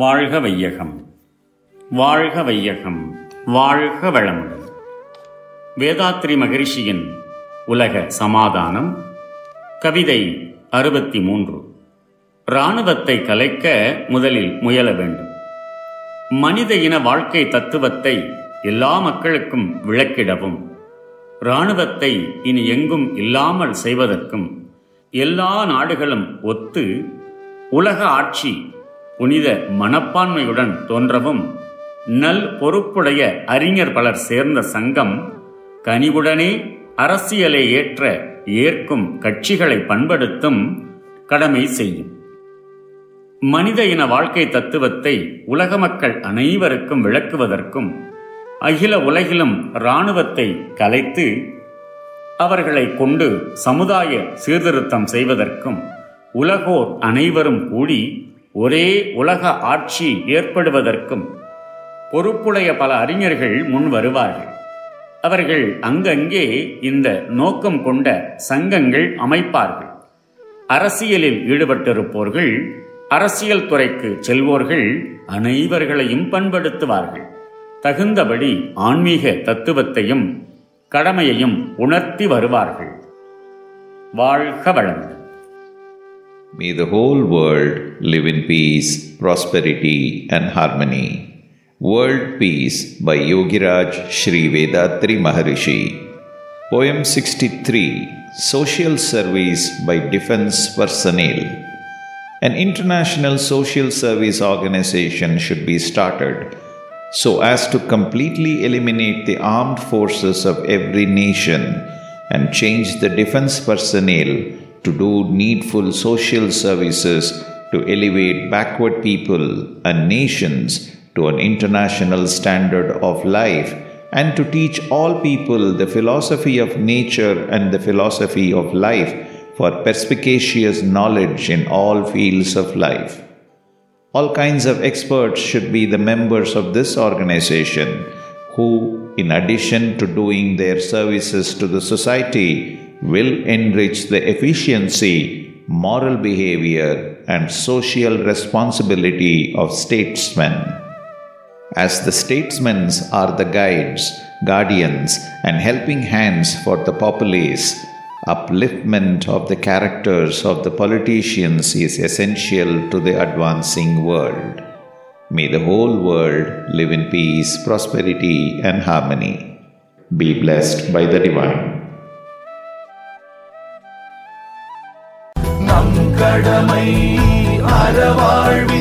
வாழ்க வையகம். வாழ்க வையகம். வாழ்க வளமுடன். வேதாத்ரி மகரிஷியின் உலக சமாதானம் கவிதை அறுபத்தி மூன்று இராணுவத்தை கலைக்க முதலில் முயல வேண்டும். மனித இன வாழ்க்கை தத்துவத்தை எல்லா மக்களுக்கும் விளக்கிடவும். இராணுவத்தை இனி எங்கும் இல்லாமல் செய்வதற்கும் எல்லா நாடுகளும் ஒத்து உலக ஆட்சி புனித மனப்பான்மையுடன் தோன்றவும் நல் பொறுப்புடைய அறிஞர் பலர் சேர்ந்த சங்கம் கனிவுடனே அரசியலை ஏற்ற ஏற்கும் கட்சிகளை பண்படுத்தும் கடமை செய்யும். மனித இன வாழ்க்கை தத்துவத்தை உலக மக்கள் அனைவருக்கும் விளக்குவதற்கும் அகில உலகிலும் இராணுவத்தை கலைத்து அவர்களை கொண்டு சமுதாய சீர்திருத்தம் செய்வதற்கும் உலகோர் அனைவரும் கூடி ஒரே உலக ஆட்சி ஏற்படுவதற்கும் பொறுப்புடைய பல அறிஞர்கள் முன் வருவார்கள். அவர்கள் அங்கங்கே இந்த நோக்கம் கொண்ட சங்கங்கள் அமைப்பார்கள். அரசியலில் ஈடுபட்டிருப்போர்கள் அரசியல் துறைக்கு செல்வோர்கள் அனைவர்களையும் பண்படுத்துவார்கள். தகுந்தபடி ஆன்மீக தத்துவத்தையும் கடமையையும் உணர்த்தி வருவார்கள். வாழ்க வளங்கள் May the whole world live in peace, prosperity, and harmony. World Peace by Yogiraj Sri Vedatri Maharishi. Poem 63 Social Service by Defense Personnel. An international social service organization should be started so as to completely eliminate the armed forces of every nation and change the defense personnel to do needful social services to elevate backward people and nations to an international standard of life and to teach all people the philosophy of nature and the philosophy of life for perspicacious knowledge in all fields of life. All kinds of experts should be the members of this organization who, in addition to doing their services to the society, will enrich the efficiency, moral behavior, and social responsibility of statesmen. As the statesmen are the guides, guardians, and helping hands for the populace, upliftment of the characters of the politicians is essential to the advancing world. May the whole world live in peace, prosperity, and harmony. Be blessed by the divine. கடமை அறவாழ்வி